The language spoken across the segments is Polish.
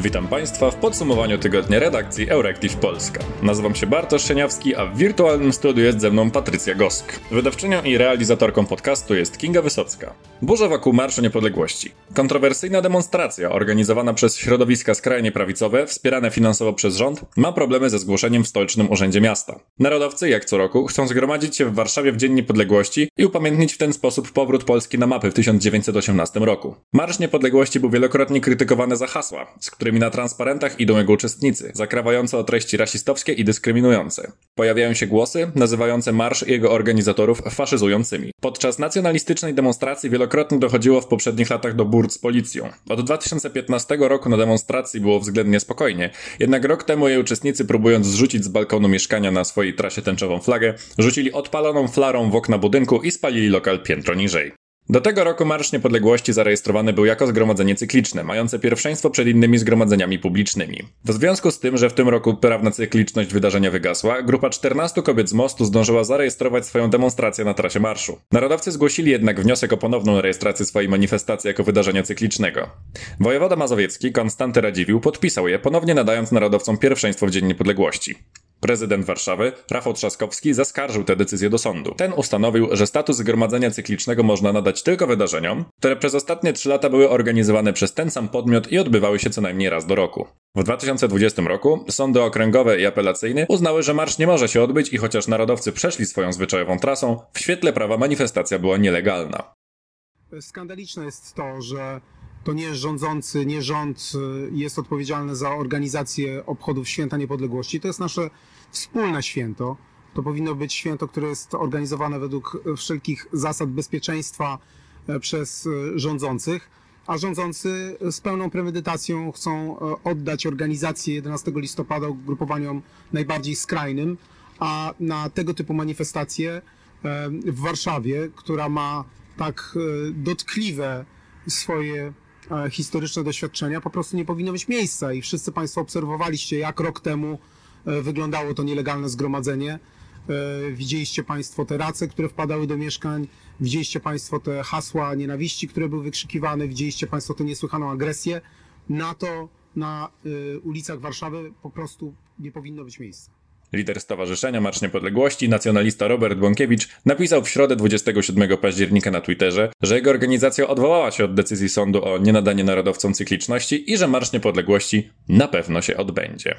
Witam Państwa w podsumowaniu tygodnia redakcji Euractiv Polska. Nazywam się Bartosz Szeniawski, a w wirtualnym studiu jest ze mną Patrycja Gosk. Wydawczynią i realizatorką podcastu jest Kinga Wysocka. Burza wokół Marszu Niepodległości. Kontrowersyjna demonstracja organizowana przez środowiska skrajnie prawicowe, wspierane finansowo przez rząd, ma problemy ze zgłoszeniem w Stolcznym Urzędzie Miasta. Narodowcy, jak co roku, chcą zgromadzić się w Warszawie w Dzień Niepodległości i upamiętnić w ten sposób powrót Polski na mapy w 1918 roku. Marsz Niepodległości był wielokrotnie krytykowany za hasła, z którymi na transparentach idą jego uczestnicy, zakrawające o treści rasistowskie i dyskryminujące. Pojawiają się głosy nazywające marsz i jego organizatorów faszyzującymi. Podczas nacjonalistycznej demonstracji wielokrotnie dochodziło w poprzednich latach do burt z policją. Od 2015 roku na demonstracji było względnie spokojnie, jednak rok temu jej uczestnicy próbując zrzucić z balkonu mieszkania na swojej trasie tęczową flagę, rzucili odpaloną flarą w okna budynku i spalili lokal piętro niżej. Do tego roku Marsz Niepodległości zarejestrowany był jako zgromadzenie cykliczne, mające pierwszeństwo przed innymi zgromadzeniami publicznymi. W związku z tym, że w tym roku prawna cykliczność wydarzenia wygasła, grupa 14 kobiet z mostu zdążyła zarejestrować swoją demonstrację na trasie marszu. Narodowcy zgłosili jednak wniosek o ponowną rejestrację swojej manifestacji jako wydarzenia cyklicznego. Wojewoda mazowiecki Konstanty Radziwił podpisał je, ponownie nadając narodowcom pierwszeństwo w Dzień Niepodległości. Prezydent Warszawy, Rafał Trzaskowski, zaskarżył tę decyzję do sądu. Ten ustanowił, że status zgromadzenia cyklicznego można nadać tylko wydarzeniom, które przez ostatnie trzy lata były organizowane przez ten sam podmiot i odbywały się co najmniej raz do roku. W 2020 roku sądy okręgowe i apelacyjne uznały, że marsz nie może się odbyć i chociaż narodowcy przeszli swoją zwyczajową trasą, w świetle prawa manifestacja była nielegalna. Skandaliczne jest to, że to nie rządzący, nie rząd y, jest odpowiedzialny za organizację obchodów Święta Niepodległości. To jest nasze wspólne święto. To powinno być święto, które jest organizowane według wszelkich zasad bezpieczeństwa e, przez e, rządzących, a rządzący z pełną premedytacją chcą e, oddać organizację 11 listopada ugrupowaniom najbardziej skrajnym, a na tego typu manifestacje w Warszawie, która ma tak dotkliwe swoje historyczne doświadczenia, po prostu nie powinno mieć miejsca i wszyscy Państwo obserwowaliście, jak rok temu E, wyglądało to nielegalne zgromadzenie. E, widzieliście Państwo te race, które wpadały do mieszkań, widzieliście Państwo te hasła nienawiści, które były wykrzykiwane, widzieliście Państwo tę niesłychaną agresję. Na to na e, ulicach Warszawy po prostu nie powinno być miejsca. Lider Stowarzyszenia Marsz Niepodległości, nacjonalista Robert Błąkiewicz, napisał w środę 27 października na Twitterze, że jego organizacja odwołała się od decyzji sądu o nienadanie narodowcom cykliczności i że Marsz Niepodległości na pewno się odbędzie.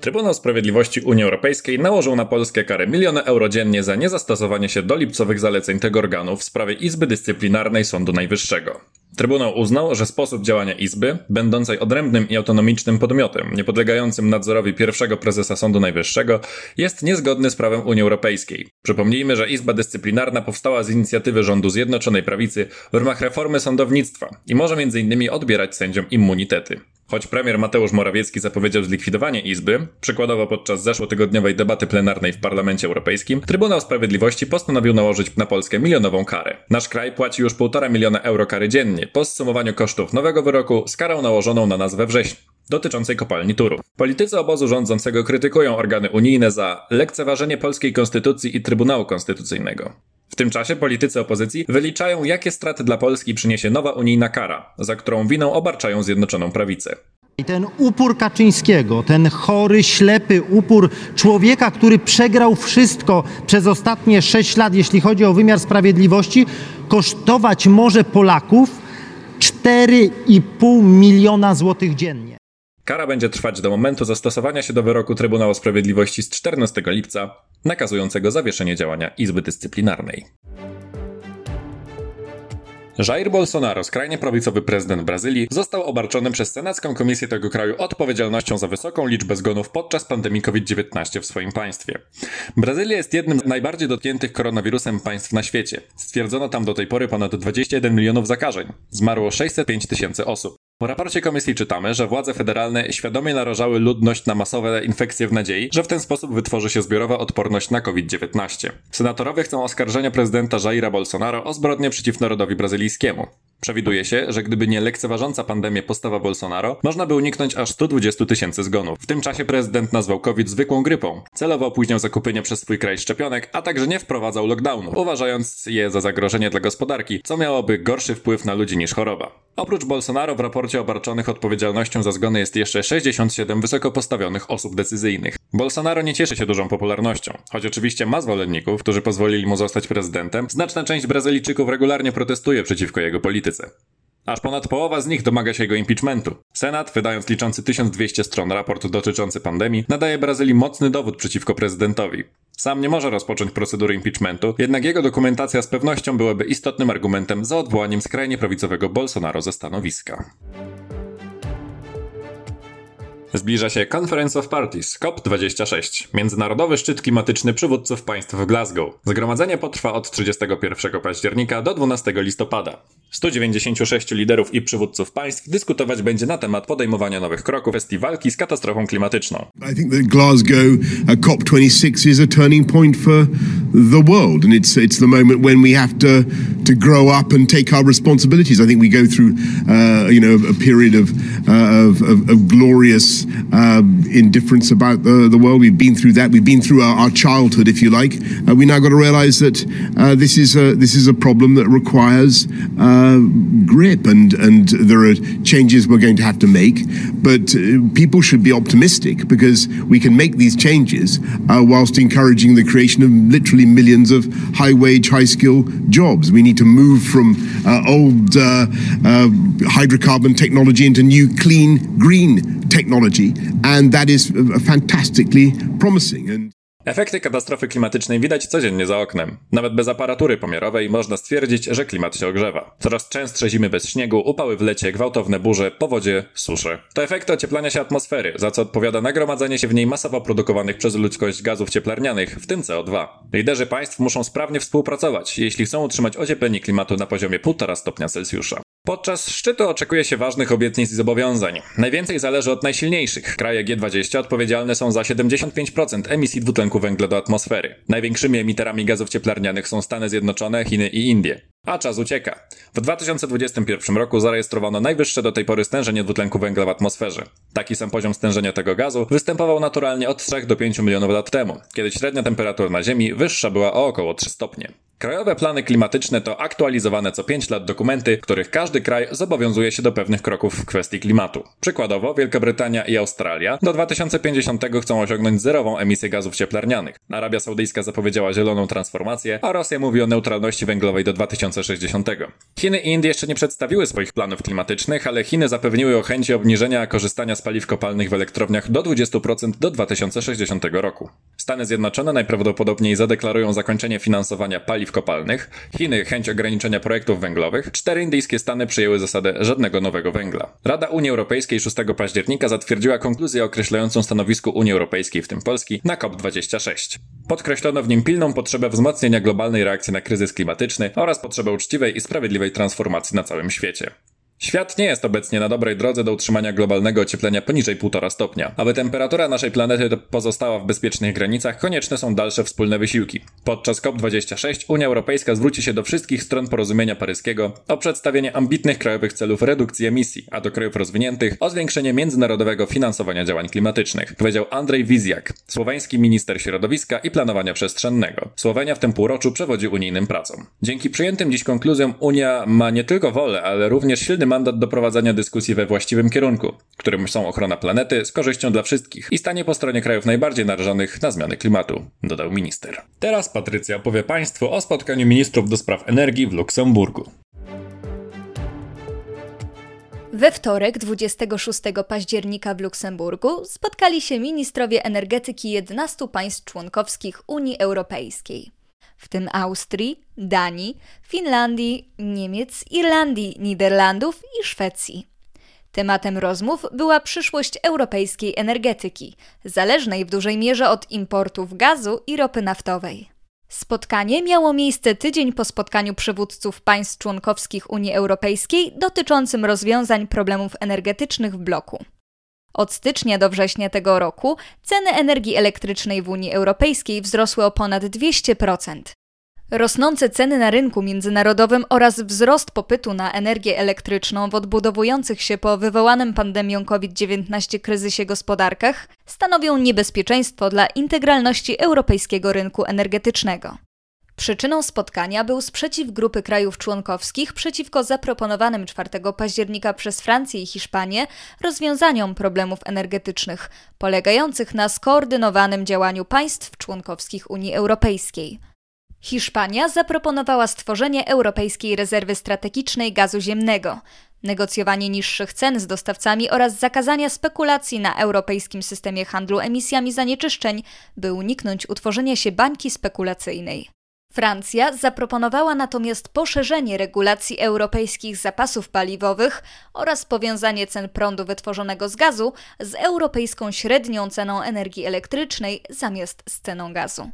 Trybunał Sprawiedliwości Unii Europejskiej nałożył na Polskę karę miliona euro dziennie za niezastosowanie się do lipcowych zaleceń tego organu w sprawie Izby Dyscyplinarnej Sądu Najwyższego. Trybunał uznał, że sposób działania Izby, będącej odrębnym i autonomicznym podmiotem, niepodlegającym nadzorowi pierwszego prezesa Sądu Najwyższego, jest niezgodny z prawem Unii Europejskiej. Przypomnijmy, że Izba Dyscyplinarna powstała z inicjatywy rządu Zjednoczonej Prawicy w ramach reformy sądownictwa i może m.in. odbierać sędziom immunitety. Choć premier Mateusz Morawiecki zapowiedział zlikwidowanie Izby, przykładowo podczas zeszłotygodniowej debaty plenarnej w Parlamencie Europejskim, Trybunał Sprawiedliwości postanowił nałożyć na Polskę milionową karę. Nasz kraj płaci już 1,5 miliona euro kary dziennie. Po zsumowaniu kosztów nowego wyroku z karą nałożoną na nas we wrześniu dotyczącej kopalni Turów. Politycy obozu rządzącego krytykują organy unijne za lekceważenie polskiej konstytucji i Trybunału Konstytucyjnego. W tym czasie politycy opozycji wyliczają, jakie straty dla Polski przyniesie nowa unijna kara, za którą winą obarczają Zjednoczoną Prawicę. I ten upór Kaczyńskiego, ten chory, ślepy upór człowieka, który przegrał wszystko przez ostatnie sześć lat, jeśli chodzi o wymiar sprawiedliwości, kosztować może Polaków 4,5 miliona złotych dziennie. Kara będzie trwać do momentu zastosowania się do wyroku Trybunału Sprawiedliwości z 14 lipca, nakazującego zawieszenie działania Izby Dyscyplinarnej. Jair Bolsonaro, skrajnie prawicowy prezydent Brazylii, został obarczony przez Senacką Komisję tego kraju odpowiedzialnością za wysoką liczbę zgonów podczas pandemii COVID-19 w swoim państwie. Brazylia jest jednym z najbardziej dotkniętych koronawirusem państw na świecie. Stwierdzono tam do tej pory ponad 21 milionów zakażeń. Zmarło 605 tysięcy osób. W raporcie komisji czytamy, że władze federalne świadomie narażały ludność na masowe infekcje w nadziei, że w ten sposób wytworzy się zbiorowa odporność na COVID-19. Senatorowie chcą oskarżenia prezydenta Jaira Bolsonaro o zbrodnie przeciw narodowi brazylijskiemu. Przewiduje się, że gdyby nie lekceważąca pandemię postawa Bolsonaro, można by uniknąć aż 120 tysięcy zgonów. W tym czasie prezydent nazwał COVID zwykłą grypą. Celowo opóźniał zakupienie przez swój kraj szczepionek, a także nie wprowadzał lockdownu, uważając je za zagrożenie dla gospodarki, co miałoby gorszy wpływ na ludzi niż choroba. Oprócz Bolsonaro w raporcie obarczonych odpowiedzialnością za zgony jest jeszcze 67 wysoko postawionych osób decyzyjnych. Bolsonaro nie cieszy się dużą popularnością. Choć oczywiście ma zwolenników, którzy pozwolili mu zostać prezydentem, znaczna część Brazylijczyków regularnie protestuje przeciwko jego polityce. Aż ponad połowa z nich domaga się jego impeachmentu. Senat, wydając liczący 1200 stron raport dotyczący pandemii, nadaje Brazylii mocny dowód przeciwko prezydentowi. Sam nie może rozpocząć procedury impeachmentu, jednak jego dokumentacja z pewnością byłaby istotnym argumentem za odwołaniem skrajnie prawicowego Bolsonaro ze stanowiska. Zbliża się Conference of Parties COP26, międzynarodowy szczyt klimatyczny przywódców państw w Glasgow. Zgromadzenie potrwa od 31 października do 12 listopada. 196 liderów i przywódców państw dyskutować będzie na temat podejmowania nowych kroków kwestii walki z katastrofą klimatyczną. I think that Glasgow uh, COP26 is a turning point for the world and it's it's the moment when we have to to grow up and take our responsibilities. I think we go through uh, you know a period of uh, of, of, of glorious um, indifference about the, the world. We've been through that. We've been through our, our childhood, if you like. Uh, we now got to realise that this is a this is a problem that requires grip, and and there are changes we're going to have to make. But people should be optimistic because we can make these changes whilst encouraging the creation of literally millions of high wage, high skill jobs. We need to move from uh, old uh, uh, hydrocarbon technology into new, clean, green technology, and that is uh, fantastically promising. And Efekty katastrofy klimatycznej widać codziennie za oknem. Nawet bez aparatury pomiarowej można stwierdzić, że klimat się ogrzewa. Coraz częstsze zimy bez śniegu, upały w lecie, gwałtowne burze, powodzie, susze. To efekty ocieplania się atmosfery, za co odpowiada nagromadzenie się w niej masowo produkowanych przez ludzkość gazów cieplarnianych, w tym CO2. Liderzy państw muszą sprawnie współpracować, jeśli chcą utrzymać ocieplenie klimatu na poziomie 1,5 stopnia Celsjusza. Podczas szczytu oczekuje się ważnych obietnic i zobowiązań. Najwięcej zależy od najsilniejszych. Kraje G20 odpowiedzialne są za 75% emisji dwutlenku węgla do atmosfery. Największymi emiterami gazów cieplarnianych są Stany Zjednoczone, Chiny i Indie. A czas ucieka. W 2021 roku zarejestrowano najwyższe do tej pory stężenie dwutlenku węgla w atmosferze. Taki sam poziom stężenia tego gazu występował naturalnie od 3 do 5 milionów lat temu, kiedy średnia temperatura na Ziemi wyższa była o około 3 stopnie. Krajowe plany klimatyczne to aktualizowane co 5 lat dokumenty, których każdy kraj zobowiązuje się do pewnych kroków w kwestii klimatu. Przykładowo Wielka Brytania i Australia do 2050 chcą osiągnąć zerową emisję gazów cieplarnianych. Arabia Saudyjska zapowiedziała zieloną transformację, a Rosja mówi o neutralności węglowej do 2060. Chiny i Indie jeszcze nie przedstawiły swoich planów klimatycznych, ale Chiny zapewniły o chęci obniżenia korzystania z paliw kopalnych w elektrowniach do 20% do 2060 roku. Stany Zjednoczone najprawdopodobniej zadeklarują zakończenie finansowania paliw kopalnych, Chiny chęć ograniczenia projektów węglowych, cztery indyjskie stany przyjęły zasadę żadnego nowego węgla. Rada Unii Europejskiej 6 października zatwierdziła konkluzję określającą stanowisko Unii Europejskiej, w tym Polski, na COP26. Podkreślono w nim pilną potrzebę wzmocnienia globalnej reakcji na kryzys klimatyczny oraz potrzebę uczciwej i sprawiedliwej transformacji na całym świecie. Świat nie jest obecnie na dobrej drodze do utrzymania globalnego ocieplenia poniżej 1,5 stopnia. Aby temperatura naszej planety pozostała w bezpiecznych granicach, konieczne są dalsze wspólne wysiłki. Podczas COP26 Unia Europejska zwróci się do wszystkich stron porozumienia paryskiego o przedstawienie ambitnych krajowych celów redukcji emisji, a do krajów rozwiniętych o zwiększenie międzynarodowego finansowania działań klimatycznych, powiedział Andrzej Wizjak, słoweński minister środowiska i planowania przestrzennego. Słowenia w tym półroczu przewodzi unijnym pracom. Dzięki przyjętym dziś konkluzjom Unia ma nie tylko wolę, ale również silny mandat do prowadzenia dyskusji we właściwym kierunku, którym są ochrona planety z korzyścią dla wszystkich i stanie po stronie krajów najbardziej narażonych na zmiany klimatu, dodał minister. Teraz Patrycja powie Państwu o spotkaniu ministrów do spraw energii w Luksemburgu. We wtorek, 26 października w Luksemburgu, spotkali się ministrowie energetyki 11 państw członkowskich Unii Europejskiej w tym Austrii, Danii, Finlandii, Niemiec, Irlandii, Niderlandów i Szwecji. Tematem rozmów była przyszłość europejskiej energetyki, zależnej w dużej mierze od importów gazu i ropy naftowej. Spotkanie miało miejsce tydzień po spotkaniu przywódców państw członkowskich Unii Europejskiej dotyczącym rozwiązań problemów energetycznych w bloku. Od stycznia do września tego roku ceny energii elektrycznej w Unii Europejskiej wzrosły o ponad 200%. Rosnące ceny na rynku międzynarodowym oraz wzrost popytu na energię elektryczną w odbudowujących się po wywołanym pandemią COVID-19 kryzysie gospodarkach stanowią niebezpieczeństwo dla integralności europejskiego rynku energetycznego. Przyczyną spotkania był sprzeciw grupy krajów członkowskich przeciwko zaproponowanym 4 października przez Francję i Hiszpanię rozwiązaniom problemów energetycznych, polegających na skoordynowanym działaniu państw członkowskich Unii Europejskiej. Hiszpania zaproponowała stworzenie Europejskiej Rezerwy Strategicznej Gazu Ziemnego, negocjowanie niższych cen z dostawcami oraz zakazania spekulacji na europejskim systemie handlu emisjami zanieczyszczeń, by uniknąć utworzenia się bańki spekulacyjnej. Francja zaproponowała natomiast poszerzenie regulacji europejskich zapasów paliwowych oraz powiązanie cen prądu wytworzonego z gazu z europejską średnią ceną energii elektrycznej zamiast z ceną gazu.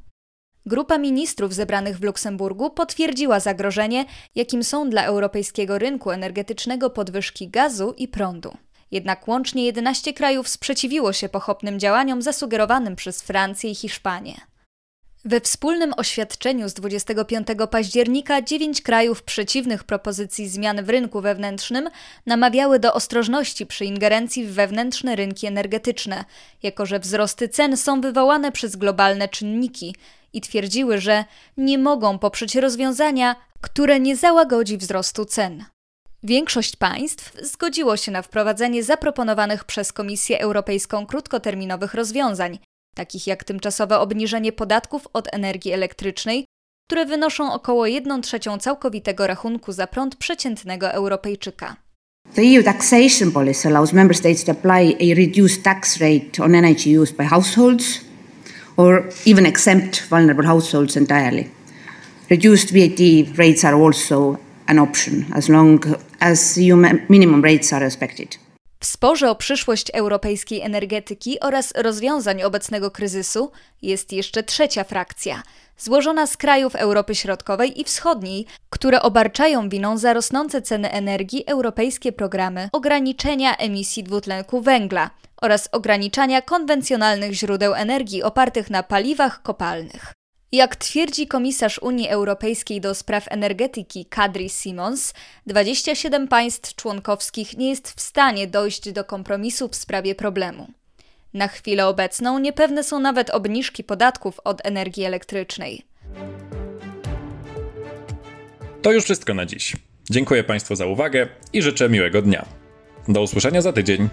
Grupa ministrów zebranych w Luksemburgu potwierdziła zagrożenie, jakim są dla europejskiego rynku energetycznego podwyżki gazu i prądu. Jednak łącznie 11 krajów sprzeciwiło się pochopnym działaniom zasugerowanym przez Francję i Hiszpanię. We wspólnym oświadczeniu z 25 października dziewięć krajów przeciwnych propozycji zmian w rynku wewnętrznym namawiały do ostrożności przy ingerencji w wewnętrzne rynki energetyczne, jako że wzrosty cen są wywołane przez globalne czynniki i twierdziły, że nie mogą poprzeć rozwiązania, które nie załagodzi wzrostu cen. Większość państw zgodziło się na wprowadzenie zaproponowanych przez Komisję Europejską krótkoterminowych rozwiązań, takich jak tymczasowe obniżenie podatków od energii elektrycznej, które wynoszą około 1 trzecią całkowitego rachunku za prąd przeciętnego Europejczyka. The EU taxation policy allows member states to apply a reduced tax rate on energy used by households or even exempt vulnerable households entirely. Reduced VAT rates are also an option as long as EU minimum rates are respected. W sporze o przyszłość europejskiej energetyki oraz rozwiązań obecnego kryzysu jest jeszcze trzecia frakcja, złożona z krajów Europy Środkowej i Wschodniej, które obarczają winą za rosnące ceny energii europejskie programy ograniczenia emisji dwutlenku węgla oraz ograniczania konwencjonalnych źródeł energii opartych na paliwach kopalnych. Jak twierdzi komisarz Unii Europejskiej do spraw energetyki Kadri Simons, 27 państw członkowskich nie jest w stanie dojść do kompromisu w sprawie problemu. Na chwilę obecną niepewne są nawet obniżki podatków od energii elektrycznej. To już wszystko na dziś. Dziękuję Państwu za uwagę i życzę miłego dnia. Do usłyszenia za tydzień.